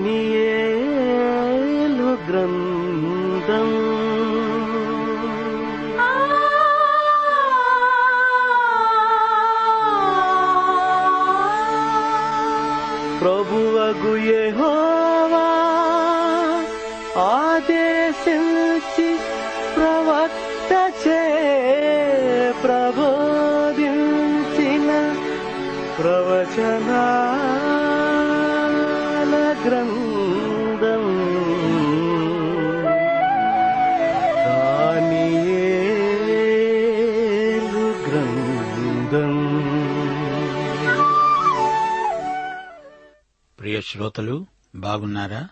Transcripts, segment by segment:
దానియేలు గ్రంథం. ప్రభువగు యెహోవా ఆదేశించి ప్రవక్త చే ప్రబోధించిన ప్రవచనాల. శ్రోతలు బాగున్నారా?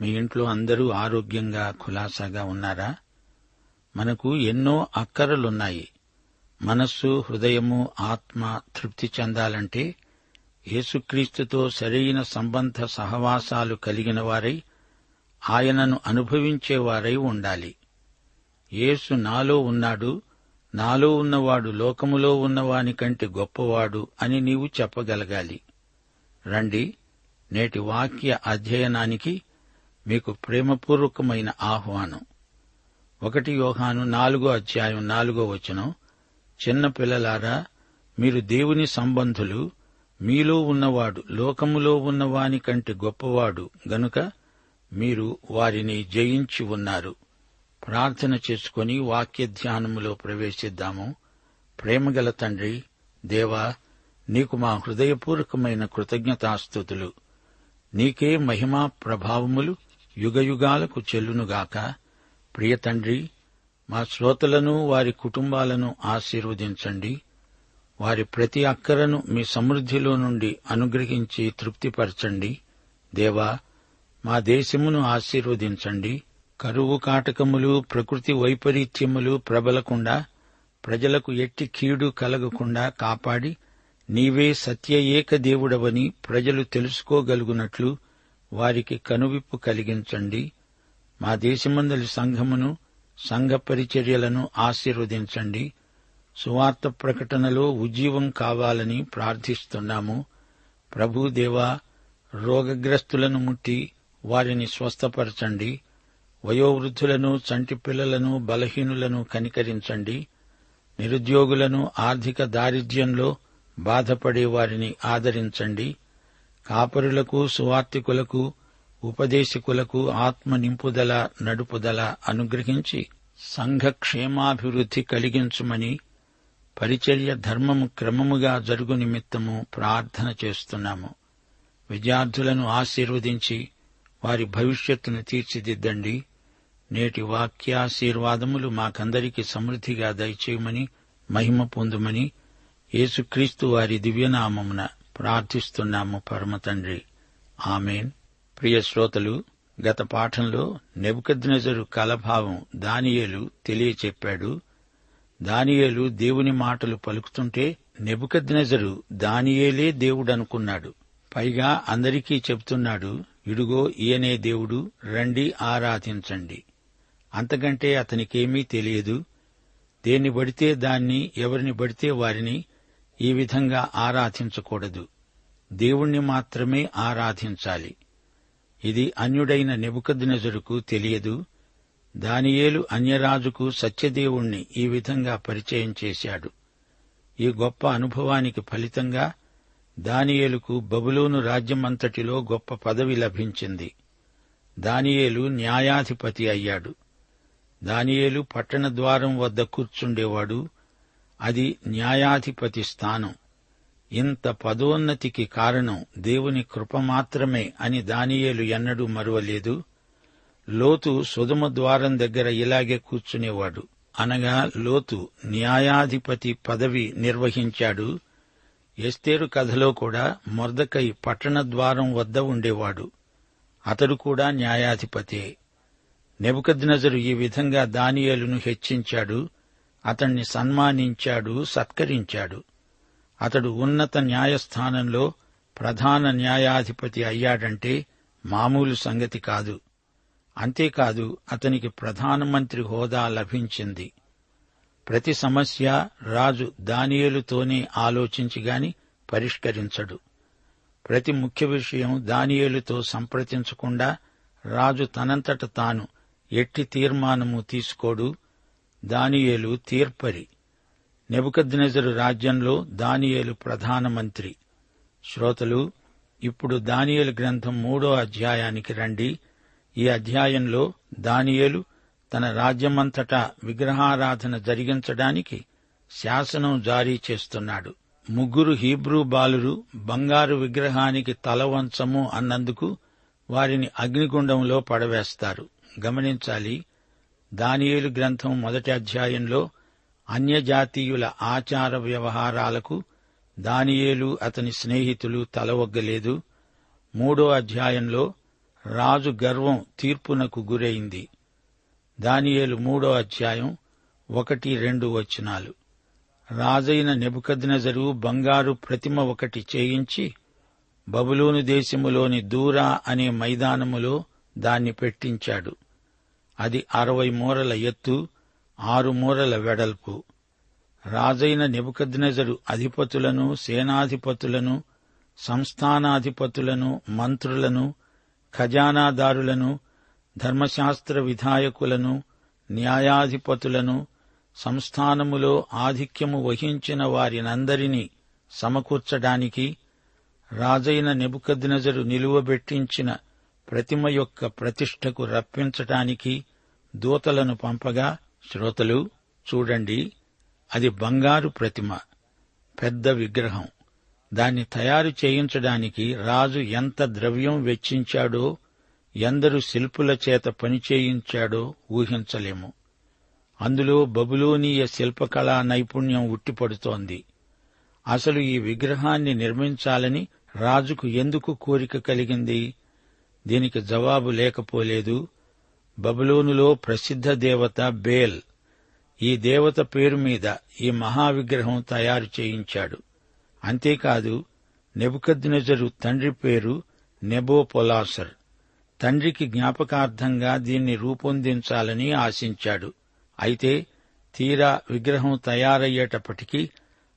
మీ ఇంట్లో అందరూ ఆరోగ్యంగా ఖులాసాగా ఉన్నారా? మనకు ఎన్నో అక్కరలున్నాయి. మనస్సు హృదయము ఆత్మ తృప్తి చెందాలంటే యేసుక్రీస్తుతో సరైన సంబంధ సహవాసాలు కలిగిన వారై ఆయనను అనుభవించేవారై ఉండాలి. యేసు నాలో ఉన్నాడు నాలో ఉన్నవాడు లోకములో ఉన్నవాని కంటే గొప్పవాడు అని నీవు చెప్పగలగాలి. రండి నేటి వాక్య అధ్యయనానికి మీకు ప్రేమపూర్వకమైన ఆహ్వానం. ఒకటి యోహాను నాలుగో అధ్యాయం నాలుగో వచనం. చిన్న పిల్లలారా మీరు దేవుని సంబంధులు మీలో ఉన్నవాడు లోకములో ఉన్నవాని కంటే గొప్పవాడు గనుక మీరు వారిని జయించి ఉన్నారు. ప్రార్థన చేసుకుని వాక్య ధ్యానములో ప్రవేశిద్దాము. ప్రేమగల తండ్రి దేవా నీకు మా హృదయపూర్వకమైన కృతజ్ఞతాస్థుతులు నీకే మహిమా ప్రభావములు యుగయుగాలకు చెల్లునుగాక. ప్రియ తండ్రి మా శ్రోతలను వారి కుటుంబాలను ఆశీర్వదించండి. వారి ప్రతి అక్కరను మీ సమృద్ధిలో నుండి అనుగ్రహించి తృప్తిపరచండి. దేవా మా దేశమును ఆశీర్వదించండి. కరువు కాటకములు ప్రకృతి వైపరీత్యములు ప్రబలకుండా ప్రజలకు ఎట్టి కీడు కలగకుండా కాపాడి నీవే సత్య ఏక దేవుడవని ప్రజలు తెలుసుకోగలుగునట్లు వారికి కనువిప్పు కలిగించండి. మా దేశమందలి సంఘమును సంఘ పరిచర్యలను ఆశీర్వదించండి. సువార్త ప్రకటనలో ఉజ్జీవం కావాలని ప్రార్థిస్తున్నాము. ప్రభుదేవా రోగగ్రస్తులను ముట్టి వారిని స్వస్థపరచండి. వయోవృద్ధులను చంటి పిల్లలను బలహీనులను కనికరించండి. నిరుద్యోగులను ఆర్థిక దారిద్ర్యంలో బాధపడే వారిని ఆదరించండి. కాపరులకు సువార్తికులకు ఉపదేశకులకు ఆత్మ నింపుదల నడుపుదల అనుగ్రహించి సంఘ క్షేమాభివృద్ధి కలిగించుమని పరిచర్య ధర్మము క్రమముగా జరుగు నిమిత్తము ప్రార్థన చేస్తున్నాము. విద్యార్థులను ఆశీర్వదించి వారి భవిష్యత్తును తీర్చిదిద్దండి. నేటి వాక్యాశీర్వాదములు మాకందరికీ సమృద్ధిగా దయచేయమని మహిమ పొందుమని యేసుక్రీస్తు వారి దివ్యనామమున ప్రార్థిస్తున్నాము పరమతండ్రి. ఆమెన్. ప్రియ శ్రోతలు గత పాఠంలో నెబుకద్నెజరు కలభావం దానియేలు తెలియచెప్పాడు. దానియేలు దేవుని మాటలు పలుకుతుంటే నెబుకద్నెజరు దానియేలే దేవుడనుకున్నాడు. పైగా అందరికీ చెప్తున్నాడు ఇడుగో ఈయనే దేవుడు రండి ఆరాధించండి. అంతకంటే అతనికేమీ తెలియదు. దేన్ని బడితే దాన్ని ఎవరిని బడితే వారిని ఈ విధంగా ఆరాధించకూడదు. దేవుణ్ణి మాత్రమే ఆరాధించాలి. ఇది అన్యుడైన నెబుకద్నెజరుకు తెలియదు. దానియేలు అన్యరాజుకు సత్యదేవుణ్ణి ఈ విధంగా పరిచయం చేశాడు. ఈ గొప్ప అనుభవానికి ఫలితంగా దానియేలుకు బబులోను రాజ్యమంతటిలో గొప్ప పదవి లభించింది. దానియేలు న్యాయాధిపతి అయ్యాడు. దానియేలు పట్టణ ద్వారం వద్ద కూర్చుండేవాడు అది న్యాయాధిపతి స్థానం. ఇంత పదోన్నతికి కారణం దేవుని కృప మాత్రమే అని దానియేలు ఎన్నడూ మరువలేదు. లోతు సుధమ ద్వారం దగ్గర ఇలాగే కూర్చునేవాడు. అనగా లోతు న్యాయాధిపతి పదవి నిర్వహించాడు. ఎస్తేరు కథలో కూడా మొర్దకై పట్టణ ద్వారం వద్ద ఉండేవాడు. అతడు కూడా న్యాయాధిపతే. నెబుకద్నజరు ఈ విధంగా దానియేలును హెచ్చించాడు. అతణ్ణి సన్మానించాడు సత్కరించాడు. అతడు ఉన్నత న్యాయస్థానంలో ప్రధాన న్యాయాధిపతి అయ్యాడంటే మామూలు సంగతి కాదు. అంతేకాదు అతనికి ప్రధానమంత్రి హోదా లభించింది. ప్రతి సమస్య రాజు దానియేలుతోనే ఆలోచించి గాని పరిష్కరించడు. ప్రతి ముఖ్య విషయం దానియేలుతో సంప్రదించకుండా రాజు తనంతట తాను ఎట్టి తీర్మానము తీసుకోడు దానియేలు తీర్పరి. నెబుకద్నెజరు రాజ్యంలో దానియేలు ప్రధానమంత్రి. శ్రోతలు ఇప్పుడు దానియేలు గ్రంథం మూడో అధ్యాయానికి రండి. ఈ అధ్యాయంలో దానియేలు తన రాజ్యమంతటా విగ్రహారాధన జరిగించడానికి శాసనం జారీ చేస్తున్నాడు. ముగ్గురు హీబ్రూ బాలురు బంగారు విగ్రహానికి తలవంచము అన్నందుకు వారిని అగ్నిగుండంలో పడవేస్తారు. గమనించాలి దానియేలు గ్రంథం మొదటి అధ్యాయంలో అన్యజాతీయుల ఆచార వ్యవహారాలకు దానియేలు అతని స్నేహితులు తలవొగ్గలేదు. మూడో అధ్యాయంలో రాజు గర్వం తీర్పునకు గురైంది. దానియేలు మూడో అధ్యాయం ఒకటి రెండు వచనాలు. రాజైన నెబుకద్నజరు బంగారు ప్రతిమ ఒకటి చేయించి బబులోను దేశములోని దూరా అనే మైదానములో దాన్ని పెట్టించాడు. అది అరవై మూరల ఎత్తు ఆరు మూరల వెడల్పు. రాజైన నెబుకద్నెజరు అధిపతులను సేనాధిపతులను సంస్థానాధిపతులను మంత్రులను ఖజానాదారులను ధర్మశాస్త్ర విధాయకులను న్యాయాధిపతులను సంస్థానములో ఆధిక్యము వహించిన వారినందరినీ సమకూర్చడానికి రాజైన నెబుకద్నెజరు నిలువబెట్టించిన ప్రతిమ యొక్క ప్రతిష్టకు రప్పించటానికి దూతలను పంపగా శ్రోతలు చూడండి అది బంగారు ప్రతిమ పెద్ద విగ్రహం. దాన్ని తయారు చేయించడానికి రాజు ఎంత ద్రవ్యం వెచ్చించాడో ఎందరు శిల్పుల చేత పనిచేయించాడో ఊహించలేము. అందులో బబులోనీయ శిల్పకళా నైపుణ్యం ఉట్టిపడుతోంది. అసలు ఈ విగ్రహాన్ని నిర్మించాలని రాజుకు ఎందుకు కోరిక కలిగింది? దీనికి జవాబు లేకపోలేదు. బబులోనులో ప్రసిద్ధ దేవత బేల్. ఈ దేవత పేరు మీద ఈ మహావిగ్రహం తయారు చేయించాడు. అంతేకాదు నెబుకద్నెజరు తండ్రి పేరు నెబోపొలాసర్. తండ్రికి జ్ఞాపకార్థంగా దీన్ని రూపొందించాలని ఆశించాడు. అయితే తీరా విగ్రహం తయారయ్యేటప్పటికీ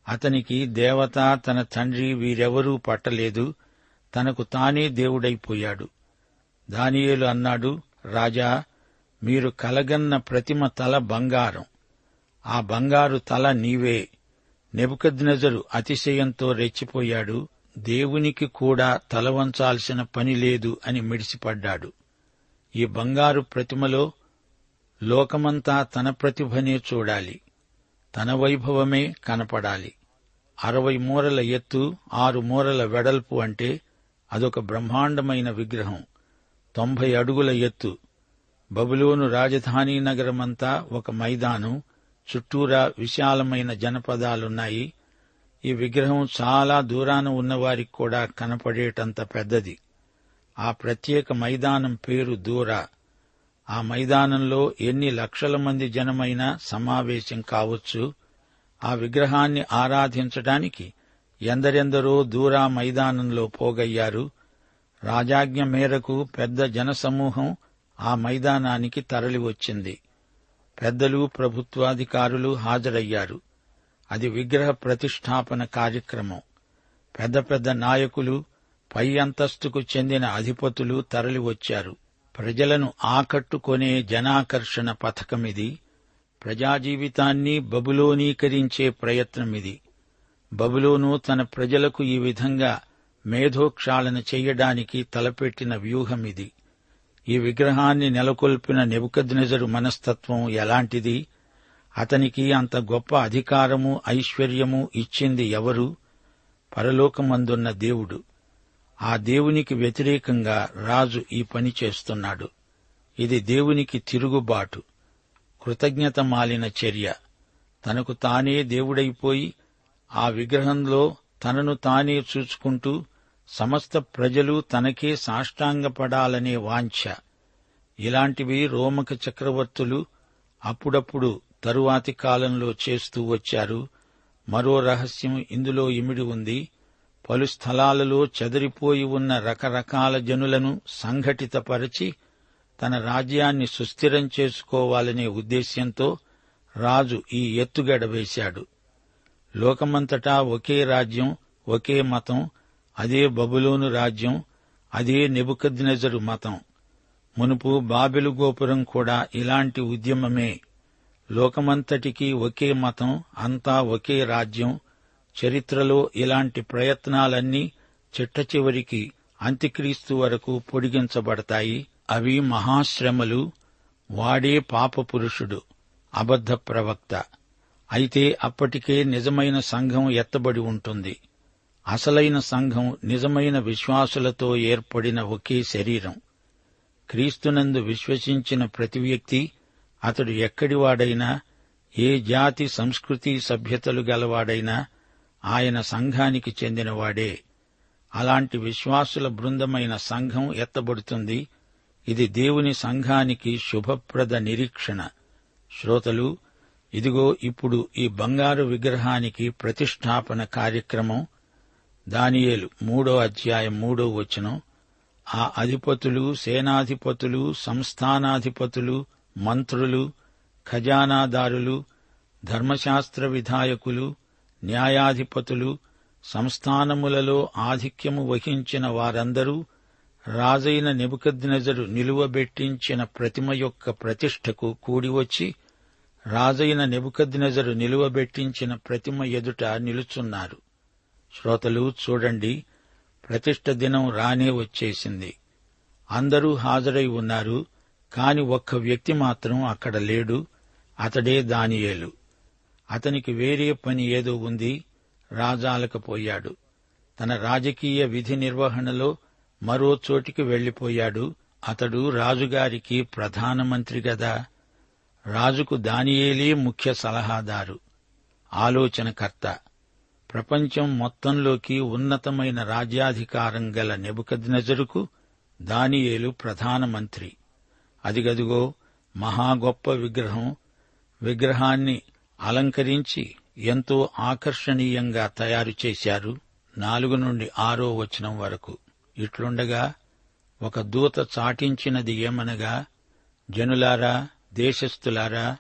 అతనికి దేవత తన తండ్రి వీరెవరూ పట్టలేదు. తనకు తానే దేవుడైపోయాడు. దానియేలు అన్నాడు రాజా మీరు కలగన్న ప్రతిమ తల బంగారం. ఆ బంగారు తల నీవే. నెబుకద్నెజరు అతిశయంతో రెచ్చిపోయాడు. దేవునికి కూడా తల వంచాల్సిన పని లేదు అని మిడిసిపడ్డాడు. ఈ బంగారు ప్రతిమలో లోకమంతా తన ప్రతిభనే చూడాలి. తన వైభవమే కనపడాలి. అరవై మూరల ఎత్తు ఆరు మూరల వెడల్పు అంటే అదొక బ్రహ్మాండమైన విగ్రహం. తొంభై అడుగుల ఎత్తు. బబులోను రాజధాని నగరమంతా ఒక మైదానం చుట్టూరా విశాలమైన జనపదాలున్నాయి. ఈ విగ్రహం చాలా దూరాన ఉన్నవారికి కూడా కనపడేటంత పెద్దది. ఆ ప్రత్యేక మైదానం పేరు దూరా. ఆ మైదానంలో ఎన్ని లక్షల మంది జనమైనా సమావేశం కావచ్చు. ఆ విగ్రహాన్ని ఆరాధించడానికి ఎందరెందరో దూరా మైదానంలో పోగయ్యారు. రాజాజ్ఞ మేరకు పెద్ద జనసమూహం ఆ మైదానానికి తరలివచ్చింది పెద్దలు ప్రభుత్వాధికారులు హాజరయ్యారు. అది విగ్రహ ప్రతిష్టాపన కార్యక్రమం. పెద్ద పెద్ద నాయకులు పై అంతస్తుకు చెందిన అధిపతులు తరలివచ్చారు ప్రజలను ఆకట్టుకొనే జనాకర్షణ పథకమిది. ప్రజాజీవితాన్ని బబులోనీకరించే ప్రయత్నమిది. బబులోను తన ప్రజలకు ఈ విధంగా మేధోక్షాళన చెయ్యడానికి తలపెట్టిన వ్యూహం ఇది. ఈ విగ్రహాన్ని నెలకొల్పిన నెబుకద్నెజరు మనస్తత్వం ఎలాంటిది? అతనికి అంత గొప్ప అధికారము ఐశ్వర్యము ఇచ్చింది ఎవరు? పరలోకమందున్న దేవుడు. ఆ దేవునికి వ్యతిరేకంగా రాజు ఈ పని చేస్తున్నాడు. ఇది దేవునికి తిరుగుబాటు కృతజ్ఞత మాలిన చర్య. తనకు తానే దేవుడైపోయి ఆ విగ్రహంలో తనను తానే చూచుకుంటూ సమస్త ప్రజలు తనకే సాష్టాంగపడాలనే వాంఛ. ఇలాంటివి రోమక చక్రవర్తులు అప్పుడప్పుడు తరువాతి కాలంలో చేస్తూ వచ్చారు. మరో రహస్యం ఇందులో ఇమిడి ఉంది. పలు స్థలాలలో చెదిరిపోయి ఉన్న రకరకాల జనులను సంఘటితపరచి తన రాజ్యాన్ని సుస్థిరం చేసుకోవాలనే ఉద్దేశ్యంతో రాజు ఈ ఎత్తుగడ వేశాడు. లోకమంతటా ఒకే రాజ్యం ఒకే మతం అదే బబులోను రాజ్యం అదే నెబుకద్నెజరు మతం. మునుపు బాబెలు గోపురం కూడా ఇలాంటి ఉద్యమమే. లోకమంతటికీ ఒకే మతం అంతా ఒకే రాజ్యం చరిత్రలో ఇలాంటి ప్రయత్నాలన్నీ చిట్ట చివరికి అంత్యక్రీస్తు వరకు పొడిగించబడతాయి. అవి మహాశ్రమలు వాడే పాపపురుషుడు అబద్ధ ప్రవక్త అయితే అప్పటికే నిజమైన సంఘం ఎత్తబడి ఉంటుంది. అసలైన సంఘం నిజమైన విశ్వాసులతో ఏర్పడిన ఒకే శరీరం. క్రీస్తునందు విశ్వసించిన ప్రతి వ్యక్తి అతడు ఎక్కడివాడైనా ఏ జాతి సంస్కృతి సభ్యతలు గలవాడైనా ఆయన సంఘానికి చెందినవాడే. అలాంటి విశ్వాసుల బృందమైన సంఘం ఎత్తబడుతుంది. ఇది దేవుని సంఘానికి శుభప్రద నిరీక్షణ. శ్రోతలు ఇదిగో ఇప్పుడు ఈ బంగారు విగ్రహానికి ప్రతిష్టాపన కార్యక్రమం. దానియేలు మూడో అధ్యాయం మూడో వచనం. ఆ అధిపతులు సేనాధిపతులు సంస్థానాధిపతులు మంత్రులు ఖజానాదారులు ధర్మశాస్త్ర విధాయకులు న్యాయాధిపతులు సంస్థానములలో ఆధిక్యము వహించిన వారందరూ రాజైన నెబుకద్నెజరు నిలువబెట్టించిన ప్రతిమ యొక్క ప్రతిష్టకు కూడివచ్చి రాజైన నెబుకద్నెజరు నిలువబెట్టించిన ప్రతిమ ఎదుట నిలుచున్నారు. శ్రోతలు చూడండి. ప్రతిష్ట దినం రానే వచ్చేసింది. అందరూ హాజరై ఉన్నారు కాని ఒక్క వ్యక్తి మాత్రం అక్కడ లేడు అతడే దానియేలు. అతనికి వేరే పని ఏదో ఉంది రాజాలకపోయాడు తన రాజకీయ విధి నిర్వహణలో మరో చోటికి వెళ్ళిపోయాడు అతడు రాజుగారికి ప్రధానమంత్రి గదా. రాజుకు దానియేలే ముఖ్య సలహాదారు ఆలోచనకర్త. ప్రపంచం మొత్తంలోకి ఉన్నతమైన రాజ్యాధికారం గల నెబుకద్నజరుకు దానియేలు ప్రధానమంత్రి. అదిగదిగో మహా గొప్ప విగ్రహం విగ్రహాన్ని అలంకరించి ఎంతో ఆకర్షణీయంగా తయారు చేశారు నాలుగు నుండి ఆరో వచనం వరకు. ఇట్లుండగా ఒక దూత చాటించినది ఏమనగా జనులారా దేశస్థులారా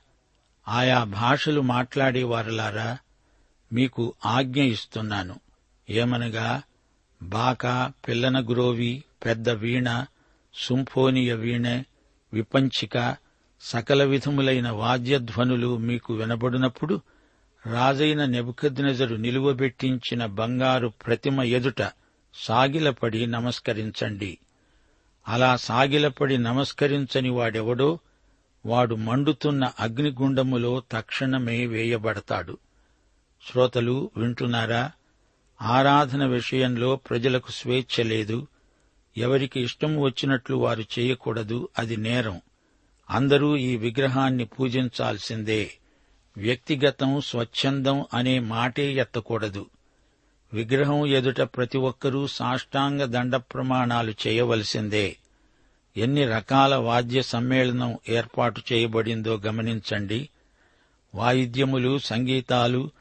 ఆయా భాషలు మాట్లాడేవారులారా మీకు ఆజ్ఞ ఇస్తున్నాను. ఏమనగా బాకా పిల్లన గురోవి పెద్ద వీణ సుంఫోనియ వీణ విపంచిక సకల విధములైన వాద్యధ్వనులు మీకు వినబడినప్పుడు రాజైన నెబుకద్నెజరు నిలువబెట్టించిన బంగారు ప్రతిమ ఎదుట సాగిలపడి నమస్కరించండి. అలా సాగిలపడి నమస్కరించని వాడెవడో వాడు మండుతున్న అగ్నిగుండములో తక్షణమే వేయబడతాడు. శ్రోతలు వింటున్నారా? ఆరాధన విషయంలో ప్రజలకు స్వేచ్ఛ లేదు. ఎవరికి ఇష్టం వచ్చినట్లు వారు చేయకూడదు అది నేరం. అందరూ ఈ విగ్రహాన్ని పూజించాల్సిందే. వ్యక్తిగతం స్వచ్ఛందం అనే మాటే ఎత్తకూడదు. విగ్రహం ఎదుట ప్రతి ఒక్కరూ సాష్టాంగ దండ ప్రమాణాలు చేయవలసిందే. ఎన్ని రకాల వాద్య సమ్మేళనం ఏర్పాటు చేయబడిందో గమనించండి. వాయిద్యములు సంగీతాలు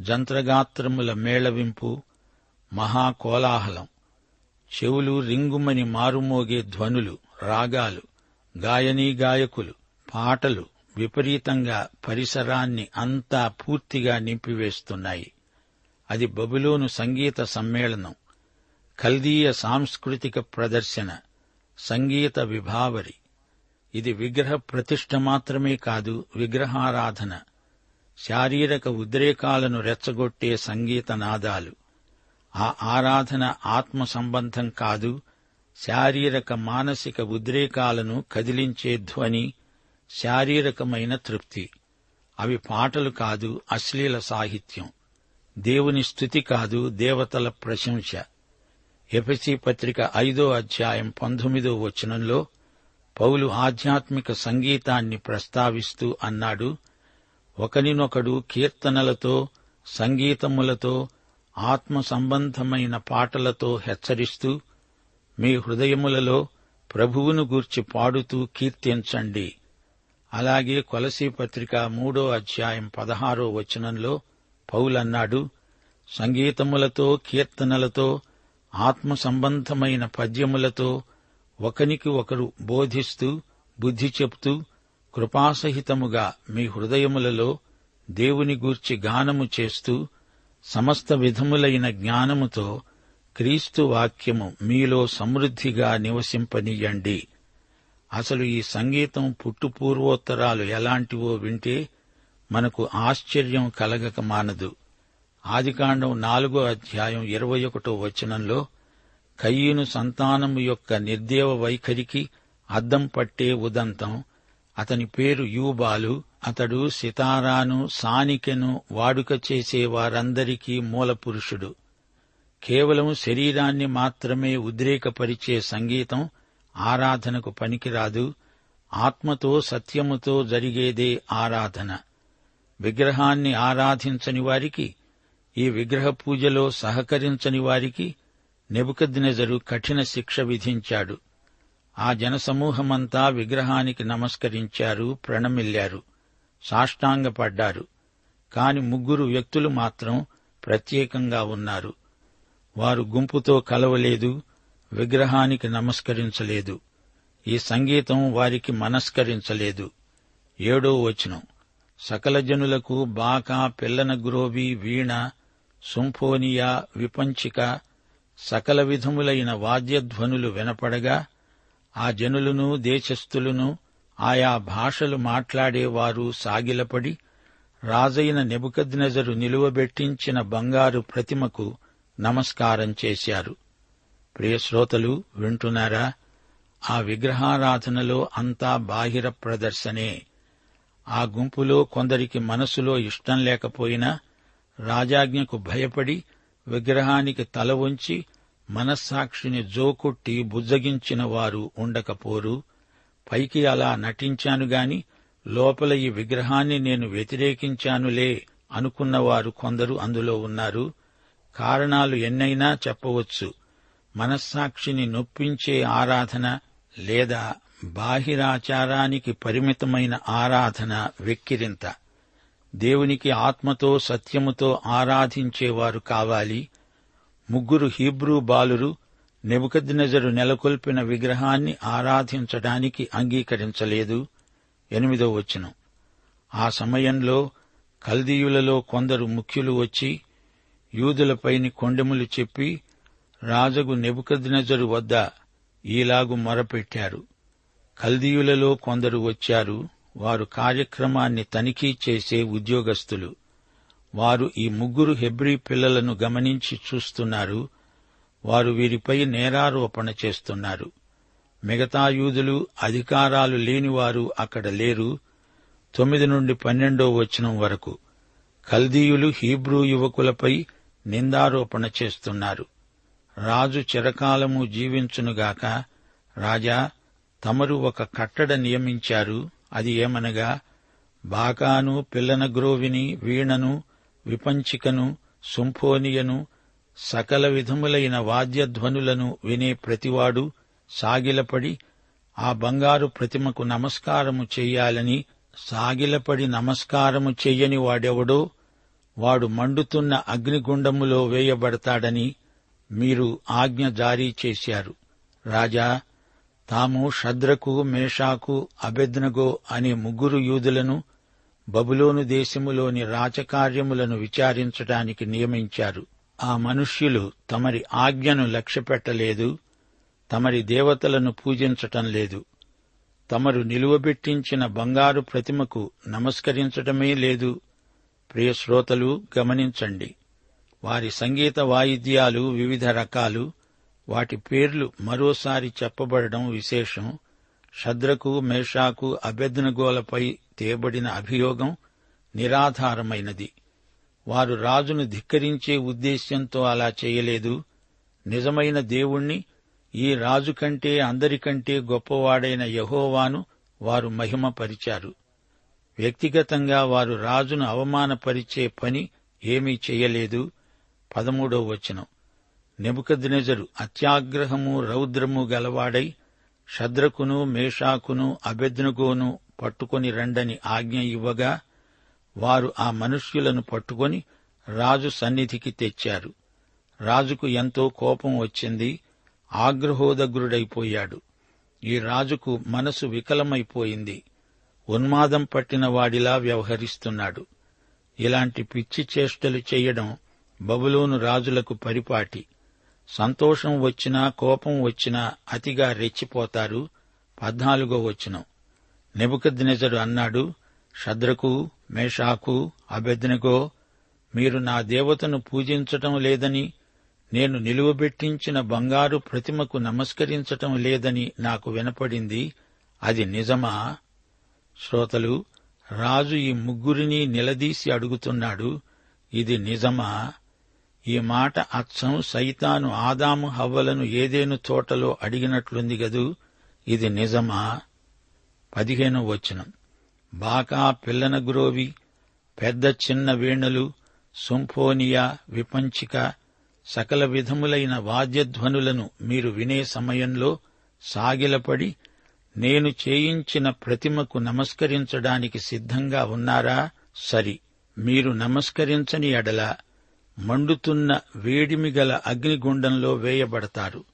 జంత్రగాత్రముల మేళవింపు మహాకోలాహలం. చెవులు రింగుమని మారుమోగే ధ్వనులు రాగాలు గాయనీ గాయకులు పాటలు విపరీతంగా పరిసరాన్ని అంతా పూర్తిగా నింపివేస్తున్నాయి. అది బబులోను సంగీత సమ్మేళనం కల్దీయ సాంస్కృతిక ప్రదర్శన సంగీత విభావరి ఇది విగ్రహ ప్రతిష్ఠ మాత్రమే కాదు విగ్రహారాధన. శారీరక ఉద్రేకాలను రెచ్చగొట్టే సంగీత నాదాలు. ఆ ఆరాధన ఆత్మ సంబంధం కాదు శారీరక మానసిక ఉద్రేకాలను కదిలించే ధ్వని శారీరకమైన తృప్తి. అవి పాటలు కాదు అశ్లీల సాహిత్యం. దేవుని స్థుతి కాదు దేవతల ప్రశంస. ఎఫెసి పత్రిక ఐదో అధ్యాయం పంతొమ్మిదో వచనంలో పౌలు ఆధ్యాత్మిక సంగీతాన్ని ప్రస్తావిస్తూ అన్నాడు ఒకనినొకడు కీర్తనలతో సంగీతములతో ఆత్మ సంబంధమైన పాటలతో హెచ్చరిస్తూ మీ హృదయములలో ప్రభువును గూర్చి పాడుతూ కీర్తించండి. అలాగే కొలసీ పత్రిక మూడో అధ్యాయం పదహారో వచనంలో పౌలన్నాడు సంగీతములతో కీర్తనలతో ఆత్మ సంబంధమైన పద్యములతో ఒకనికి ఒకరు బోధిస్తూ బుద్ధి చెప్తూ కృపాసహితముగా మీ హృదయములలో దేవుని గూర్చి గానము చేస్తూ సమస్త విధములైన జ్ఞానముతో క్రీస్తు వాక్యము మీలో సమృద్ధిగా నివసింపనీయండి. అసలు ఈ సంగీతం పుట్టుపూర్వోత్తరాలు ఎలాంటివో వింటే మనకు ఆశ్చర్యం కలగక మానదు. ఆదికాండం నాలుగో అధ్యాయం ఇరవై ఒకటో వచనంలో కయ్యను సంతానము యొక్క నిర్దేవ వైఖరికి అద్దం పట్టే ఉదంతం. అతని పేరు యూబాలు. అతడు సితారాను సానికెను వాడుక చేసే వారందరికీ మూలపురుషుడు. కేవలం శరీరాన్ని మాత్రమే ఉద్రేకపరిచే సంగీతం ఆరాధనకు పనికిరాదు. ఆత్మతో సత్యముతో జరిగేదే ఆరాధన. విగ్రహాన్ని ఆరాధించని వారికి ఈ విగ్రహ పూజలో సహకరించని వారికి నెబుకద్నెజరు కఠిన శిక్ష విధించాడు. ఆ జనసమూహమంతా విగ్రహానికి నమస్కరించారు ప్రణమిల్లారు సాష్టాంగపడ్డారు. కాని ముగ్గురు వ్యక్తులు మాత్రం ప్రత్యేకంగా ఉన్నారు. వారు గుంపుతో కలవలేదు విగ్రహానికి నమస్కరించలేదు. ఈ సంగీతం వారికి మనస్కరించలేదు. ఏడో వచనం. సకల జనులకు బాకా పిల్లన గ్రోవి వీణ సుంఫోనియా విపంచిక సకల విధములైన వాద్యధ్వనులు వినపడగా ఆ జనులను దేశస్థులను ఆయా భాషలు మాట్లాడేవారు సాగిలపడి రాజైన నెబుకద్నెజరు నిలువబెట్టించిన బంగారు ప్రతిమకు నమస్కారం చేశారు. ప్రియశ్రోతలు వింటున్నారా? ఆ విగ్రహారాధనలో అంతా బాహిర ప్రదర్శనే. ఆ గుంపులో కొందరికి మనసులో ఇష్టం లేకపోయినా రాజాజ్ఞకు భయపడి విగ్రహానికి తల ఉంచి మనస్సాక్షిని జోకొట్టి బుజ్జగించిన వారు ఉండకపోరు. పైకి అలా నటించాను గాని లోపల ఈ విగ్రహాన్ని నేను వ్యతిరేకించానులే అనుకున్నవారు కొందరు అందులో ఉన్నారు. కారణాలు ఎన్నైనా చెప్పవచ్చు. మనస్సాక్షిని నొప్పించే ఆరాధన లేదా బాహిరాచారానికి పరిమితమైన ఆరాధన వెక్కిరింత. దేవునికి ఆత్మతో సత్యముతో ఆరాధించేవారు కావాలి. ముగ్గురు హీబ్రూ బాలురు నెబుకద్నెజరు నెలకొల్పిన విగ్రహాన్ని ఆరాధించడానికి అంగీకరించలేదు. ఎనిమిదో వచనం. ఆ సమయంలో కల్దీయులలో కొందరు ముఖ్యులు వచ్చి యూదులపైని కొండెములు చెప్పి రాజగు నెబుకద్నెజరు వద్ద ఈలాగు మొరపెట్టారు. కల్దీయులలో కొందరు వచ్చారు. వారు కార్యక్రమాన్ని తనిఖీ చేసే ఉద్యోగస్తులు. వారు ఈ ముగ్గురు హెబ్రీ పిల్లలను గమనించి చూస్తున్నారు. వారు వీరిపై నేరారోపణ చేస్తున్నారు. మిగతా యూదులు అధికారాలు లేనివారు అక్కడ లేరు. తొమ్మిది నుండి పన్నెండో వచనం వరకు కల్దీయులు హీబ్రూ యువకులపై నిందారోపణ చేస్తున్నారు. రాజు చిరకాలము జీవించునుగాక రాజా తమరు ఒక కట్టడ నియమించారు. అది ఏమనగా బాకాను పిల్లనగ్రోవిని వీణను విపంచికను సుంఫోనియను సకల విధములైన వాద్యధ్వనులను వినే ప్రతివాడు సాగిలపడి ఆ బంగారు ప్రతిమకు నమస్కారము చెయ్యాలని సాగిలపడి నమస్కారము చెయ్యని వాడెవడో వాడు మండుతున్న అగ్నిగుండములో వేయబడతాడని మీరు ఆజ్ఞ జారీ చేశారు. రాజా తాము షద్రకు మేషాకు అబెద్నగో అనే ముగ్గురు యూదులను బబులోను దేశములోని రాచకార్యములను విచారించడానికి నియమించారు. ఆ మనుష్యులు తమరి ఆజ్ఞను లక్ష్యపెట్టలేదు తమరి దేవతలను పూజించటం లేదు. తమరు నిలువబెట్టించిన బంగారు ప్రతిమకు నమస్కరించటమే లేదు. ప్రియ శ్రోతలు గమనించండి. వారి సంగీత వాయిద్యాలు వివిధ రకాలు వాటి పేర్లు మరోసారి చెప్పబడడం విశేషం. శద్రకు మేషాకు అభ్యర్థనగోలపై తేబడిన అభియోగం నిరాధారమైనది. వారు రాజును ధిక్కరించే ఉద్దేశ్యంతో అలా చేయలేదు. నిజమైన దేవుణ్ణి ఈ రాజు కంటే అందరికంటే గొప్పవాడైన యహోవాను వారు మహిమపరిచారు. వ్యక్తిగతంగా వారు రాజును అవమానపరిచే పని ఏమీ చేయలేదు. పదమూడో వచనం. నెబుకద్నెజరు అత్యాగ్రహము రౌద్రము గలవాడై షద్రకును మేషాకును అభెద్నగోను పట్టుకొని రండని ఆజ్ఞ ఇవ్వగా వారు ఆ మనుష్యులను పట్టుకొని రాజు సన్నిధికి తెచ్చారు. రాజుకు ఎంతో కోపం వచ్చింది. ఆగ్రహోదగ్రుడైపోయాడు. ఈ రాజుకు మనసు వికలమైపోయింది. ఉన్మాదం పట్టిన వాడిలా వ్యవహరిస్తున్నాడు. ఇలాంటి పిచ్చి చేష్టలు చెయ్యడం బబులోను రాజులకు పరిపాటి. సంతోషం వచ్చినా కోపం వచ్చినా అతిగా రెచ్చిపోతారు పద్నాలుగో వచనం. నెబుకద్నెజరు అన్నాడు శద్రకు మేషాకు అభెద్నగో మీరు నా దేవతను పూజించటం లేదని నేను నిలువబెట్టించిన బంగారు ప్రతిమకు నమస్కరించటం లేదని నాకు వినపడింది. అది నిజమా? శ్రోతలు రాజు ఈ ముగ్గురిని నిలదీసి అడుగుతున్నాడు ఇది నిజమా? ఈ మాట అచ్చం సైతాను ఆదాము హవ్వలను ఏదేను తోటలో అడిగినట్లుంది గదు? ఇది నిజమా? పదిహేను వచనం. బాకా పిల్లన గ్రోవి పెద్ద చిన్న వీణలు సుంఫోనియా విపంచిక సకల విధములైన వాద్యధ్వనులను మీరు వినే సమయంలో సాగిలపడి నేను చేయించిన ప్రతిమకు నమస్కరించడానికి సిద్ధంగా ఉన్నారా? సరి మీరు నమస్కరించని ఎడల మండుతున్న వేడిమి గల అగ్నిగుండంలో వేయబడతారు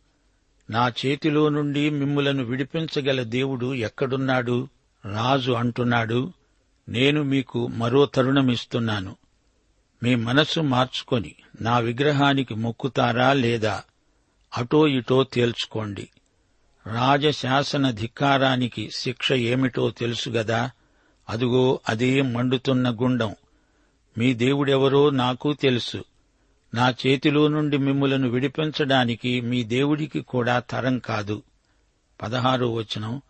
నా చేతిలో నుండి మిమ్ములను విడిపించగల దేవుడు ఎక్కడున్నాడు? రాజు అంటున్నాడు నేను మీకు మరో తరుణమిస్తున్నాను మీ మనస్సు మార్చుకొని నా విగ్రహానికి మొక్కుతారా లేదా? అటో ఇటో తేల్చుకోండి. రాజశాసన ధిక్కారానికి శిక్ష ఏమిటో తెలుసుగదా అదుగో అదే మండుతున్న గుండం. మీ దేవుడెవరో నాకు తెలుసు. నా చేతిలో నుండి మిమ్ములను విడిపించడానికి మీ దేవుడికి కూడా తరం కాదు. పదహారో వచనం.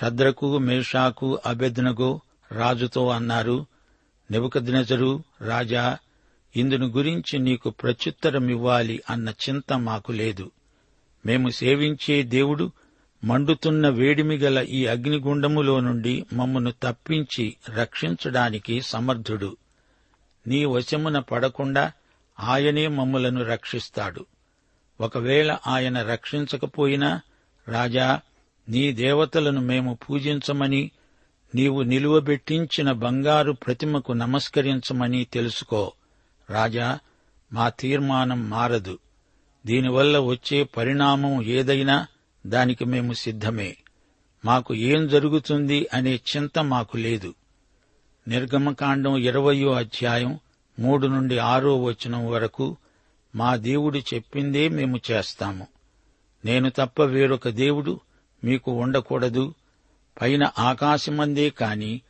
శద్రకు మేషాకు అభెద్నగో రాజుతో అన్నారు నెబుకద్నెజరు రాజా ఇందును గురించి నీకు ప్రత్యుత్తరమివ్వాలి అన్న చింత మాకు లేదు. మేము సేవించే దేవుడు మండుతున్న వేడిమి గల ఈ అగ్నిగుండములో నుండి మమ్మను తప్పించి రక్షించడానికి సమర్థుడు. నీ వశమున పడకుండా ఆయనే మమ్ములను రక్షిస్తాడు. ఒకవేళ ఆయన రక్షించకపోయినా రాజా నీ దేవతలను మేము పూజించమని నీవు నిలువబెట్టించిన బంగారు ప్రతిమకు నమస్కరించమని తెలుసుకో. రాజా మా తీర్మానం మారదు. దీనివల్ల వచ్చే పరిణామం ఏదైనా దానికి మేము సిద్ధమే. మాకు ఏం జరుగుతుంది అనే చింత మాకు లేదు. నిర్గమకాండం ఇరవయో అధ్యాయం మూడు నుండి ఆరో వచనం వరకు మా దేవుడు చెప్పిందే మేము చేస్తాము. నేను తప్ప వేరొక దేవుడు మీకు ఉండకూడదు. పైన ఆకాశమందే కాని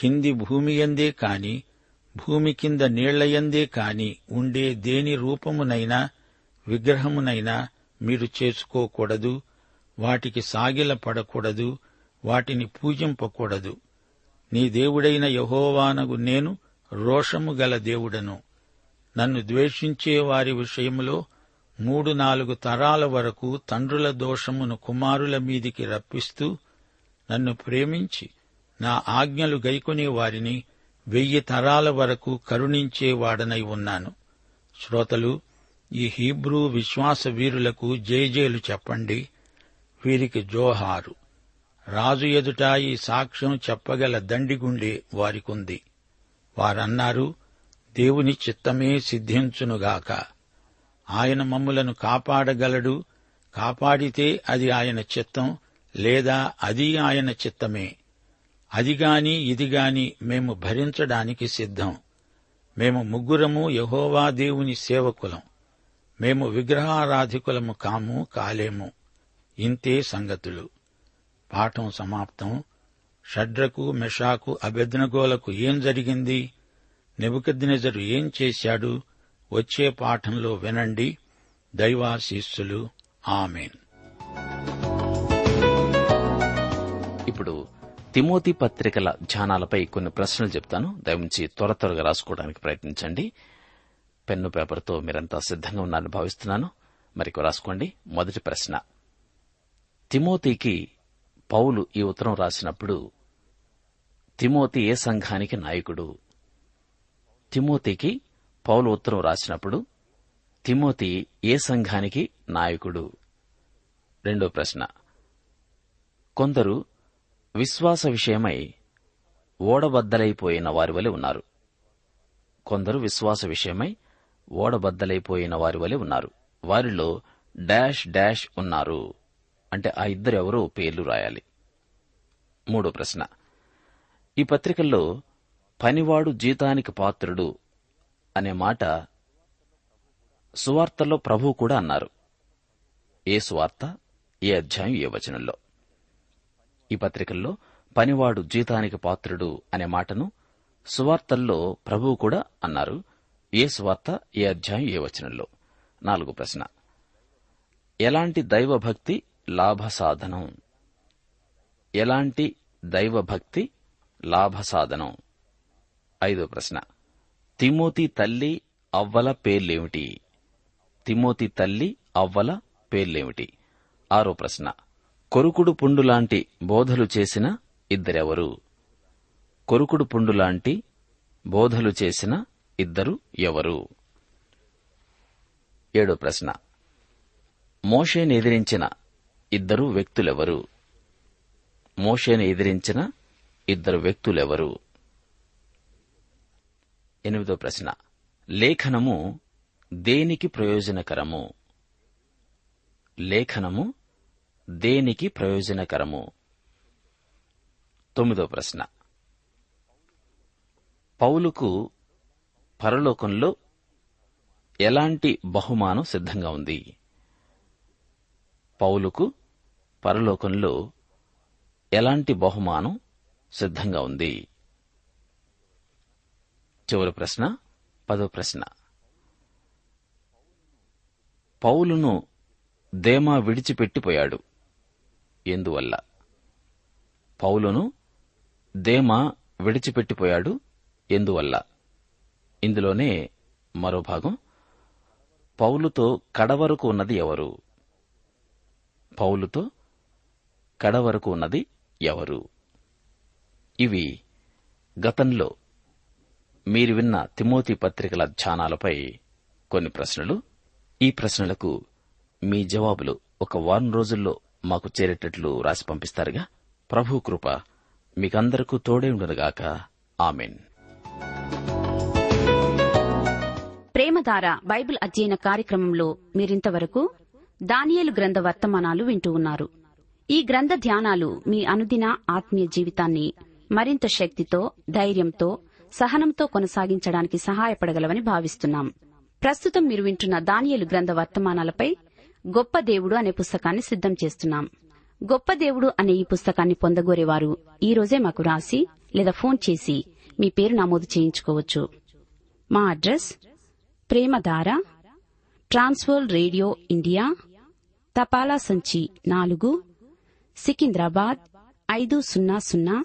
కింది భూమియందే కాని భూమి కింద నీళ్ళయందే కాని ఉండే దేని రూపమునైనా విగ్రహమునైనా మీరు చేసుకోకూడదు. వాటికి సాగిల పడకూడదు. వాటిని పూజింపకూడదు. నీ దేవుడైన యహోవానగు నేను రోషము గల దేవుడను. నన్ను ద్వేషించే వారి విషయములో మూడు నాలుగు తరాల వరకు తండ్రుల దోషమును కుమారుల మీదికి రప్పిస్తూ నన్ను ప్రేమించి నా ఆజ్ఞలు గైకొనే వారిని వెయ్యి తరాల వరకు కరుణించేవాడనై ఉన్నాను. శ్రోతలు ఈ హీబ్రూ విశ్వాస వీరులకు జేజేలు చెప్పండి. వీరికి జోహారు. రాజు ఎదుట ఈ సాక్ష్యం చెప్పగల దండిగుండే వారికుంది. వారన్నారు దేవుని చిత్తమే సిద్ధించునుగాక. ఆయన మమ్ములను కాపాడగలడు కాపాడితే అది ఆయన చిత్తం లేదా అది ఆయన చిత్తమే. అదిగాని ఇదిగాని మేము భరించడానికి సిద్ధం. మేము ముగ్గురము యహోవా దేవుని సేవకులం. మేము విగ్రహారాధికులము కాము కాలేము. ఇంతే సంగతులు. పాఠం సమాప్తం. షడ్రకు మెషాకు అభ్యర్థనగోలకు ఏం జరిగింది? నెబుకద్నెజరు ఏం చేశాడు? వచ్చే పాఠంలో వినండి. దైవాశీస్సులు. ఆమెన్. ఇప్పుడు తిమోతి పత్రికల ధ్యానాలపై కొన్ని ప్రశ్నలు చెప్తాను. దయవుంచి త్వర త్వరగా రాసుకోవడానికి ప్రయత్నించండి. పెన్ను పేపర్తో మీరంతా సిద్ధంగా ఉన్నారని భావిస్తున్నాను. మరి రాసుకోండి. మొదటి ప్రశ్న. తిమోతికి పౌలు ఈ ఉత్తరం రాసినప్పుడు తిమోతి ఏ సంఘానికి నాయకుడు? తిమోతికి పౌలు ఉత్తరం రాసినప్పుడు తిమోతి ఏ సంఘానికి నాయకుడు? రెండో ప్రశ్న. కొందరు విశ్వాస విషయమై ఓడబద్దలైపోయిన వారి వలె ఉన్నారు. కొందరు విశ్వాస విషయమై ఓడబద్దలైపోయిన వారి వలె ఉన్నారు. వారిలో డాష్ డాష్ ఉన్నారు. అంటే ఆ ఇద్దరెవరో పేర్లు రాయాలి. మూడో ప్రశ్న. ఈ పత్రికల్లో పనివాడు జీతానికి పాత్రుడు అనే మాట సువార్తల్లో ప్రభు కూడా అన్నారు. ఏ సువార్త? ఏ అధ్యాయం? ఏ వచనంలో? ఈ పత్రికల్లో పనివాడు జీతానికి పాత్రుడు అనే మాటను సువార్తల్లో ప్రభువు కూడా అన్నారు. ఏ సువార్త? ఏ అధ్యాయం? ఏ వచనంలో? నాలుగు ప్రశ్న. ఎలాంటి దైవభక్తి లాభ సాధనం ఎలాంటి దైవభక్తి లాభసాధనం. ఐదో ప్రశ్న. తిమోతి తల్లి అవ్వల పేర్లేమిటి? తిమోతి తల్లి అవ్వల పేర్లేమిటి? ఆరో ప్రశ్న. కొరుకుడు పుండులాంటి బోధలు చేసిన ఇద్దరెవరు? కొరుకుడు పుండు లాంటి బోధలు చేసిన ఇద్దరు ఎవరు? ఏడో ప్రశ్న. మోషేని ఎదిరించిన ఇద్దరు వ్యక్తులెవరు? మోషేని ఎదిరించిన ఇద్దరు వ్యక్తులెవరు? ఎనిమిదో ప్రశ్న. లేఖనము దేనికి ప్రయోజనకరము? లేఖనము దేనికి ప్రయోజనకరము? తొమ్మిదో ప్రశ్న. పౌలుకు పరలోకంలో ఎలాంటి బహుమానం సిద్ధంగా ఉంది? పౌలుకు పరలోకంలో ఎలాంటి బహుమానం సిద్ధంగా ఉంది. చివరి ప్రశ్న పదో ప్రశ్న. పౌలును దేమా విడిచిపెట్టిపోయాడు. ఎందువల్ల? పౌలును దేమా విడిచిపెట్టిపోయాడు ఎందువల్ల? ఇందులోనే మరో భాగం. పౌలుతో కడవరకు ఉన్నది ఎవరు? పౌలుతో కడవరకు ఉన్నది ఎవరు? ఇవి గతంలో మీరు విన్న తిమోతి పత్రికల ధ్యానాలపై కొన్ని ప్రశ్నలు. ఈ ప్రశ్నలకు మీ జవాబులు ఒక వారం రోజుల్లో మాకు చేరేటట్లు రాసి పంపిస్తారుగా. ప్రభు కృప మీకందరకు తోడే ఉండునుగాక. ఆమెన్. ప్రేమధార బైబిల్ అధ్యయన కార్యక్రమంలో మీరింతవరకు దానియేలు గ్రంథ వర్తమానాలు వింటూ ఉన్నారు. ఈ గ్రంథ ధ్యానాలు మీ అనుదిన ఆత్మీయ జీవితాన్ని మరింత శక్తితో ధైర్యంతో సహనంతో కొనసాగించడానికి సహాయపడగలవని భావిస్తున్నాం. ప్రస్తుతం మీరు వింటున్న దానియలు గ్రంథ వర్తమానాలపై గొప్ప దేవుడు అనే పుస్తకాన్ని సిద్ధం చేస్తున్నాం. గొప్ప దేవుడు అనే ఈ పుస్తకాన్ని పొందగోరేవారు ఈ రోజే మాకు రాసి లేదా ఫోన్ చేసి మీ పేరు నమోదు చేయించుకోవచ్చు. మా address Premadhara Trans World Radio India తపాలా సంచి నాలుగు సికింద్రాబాద్ ఐదు సున్నా సున్నా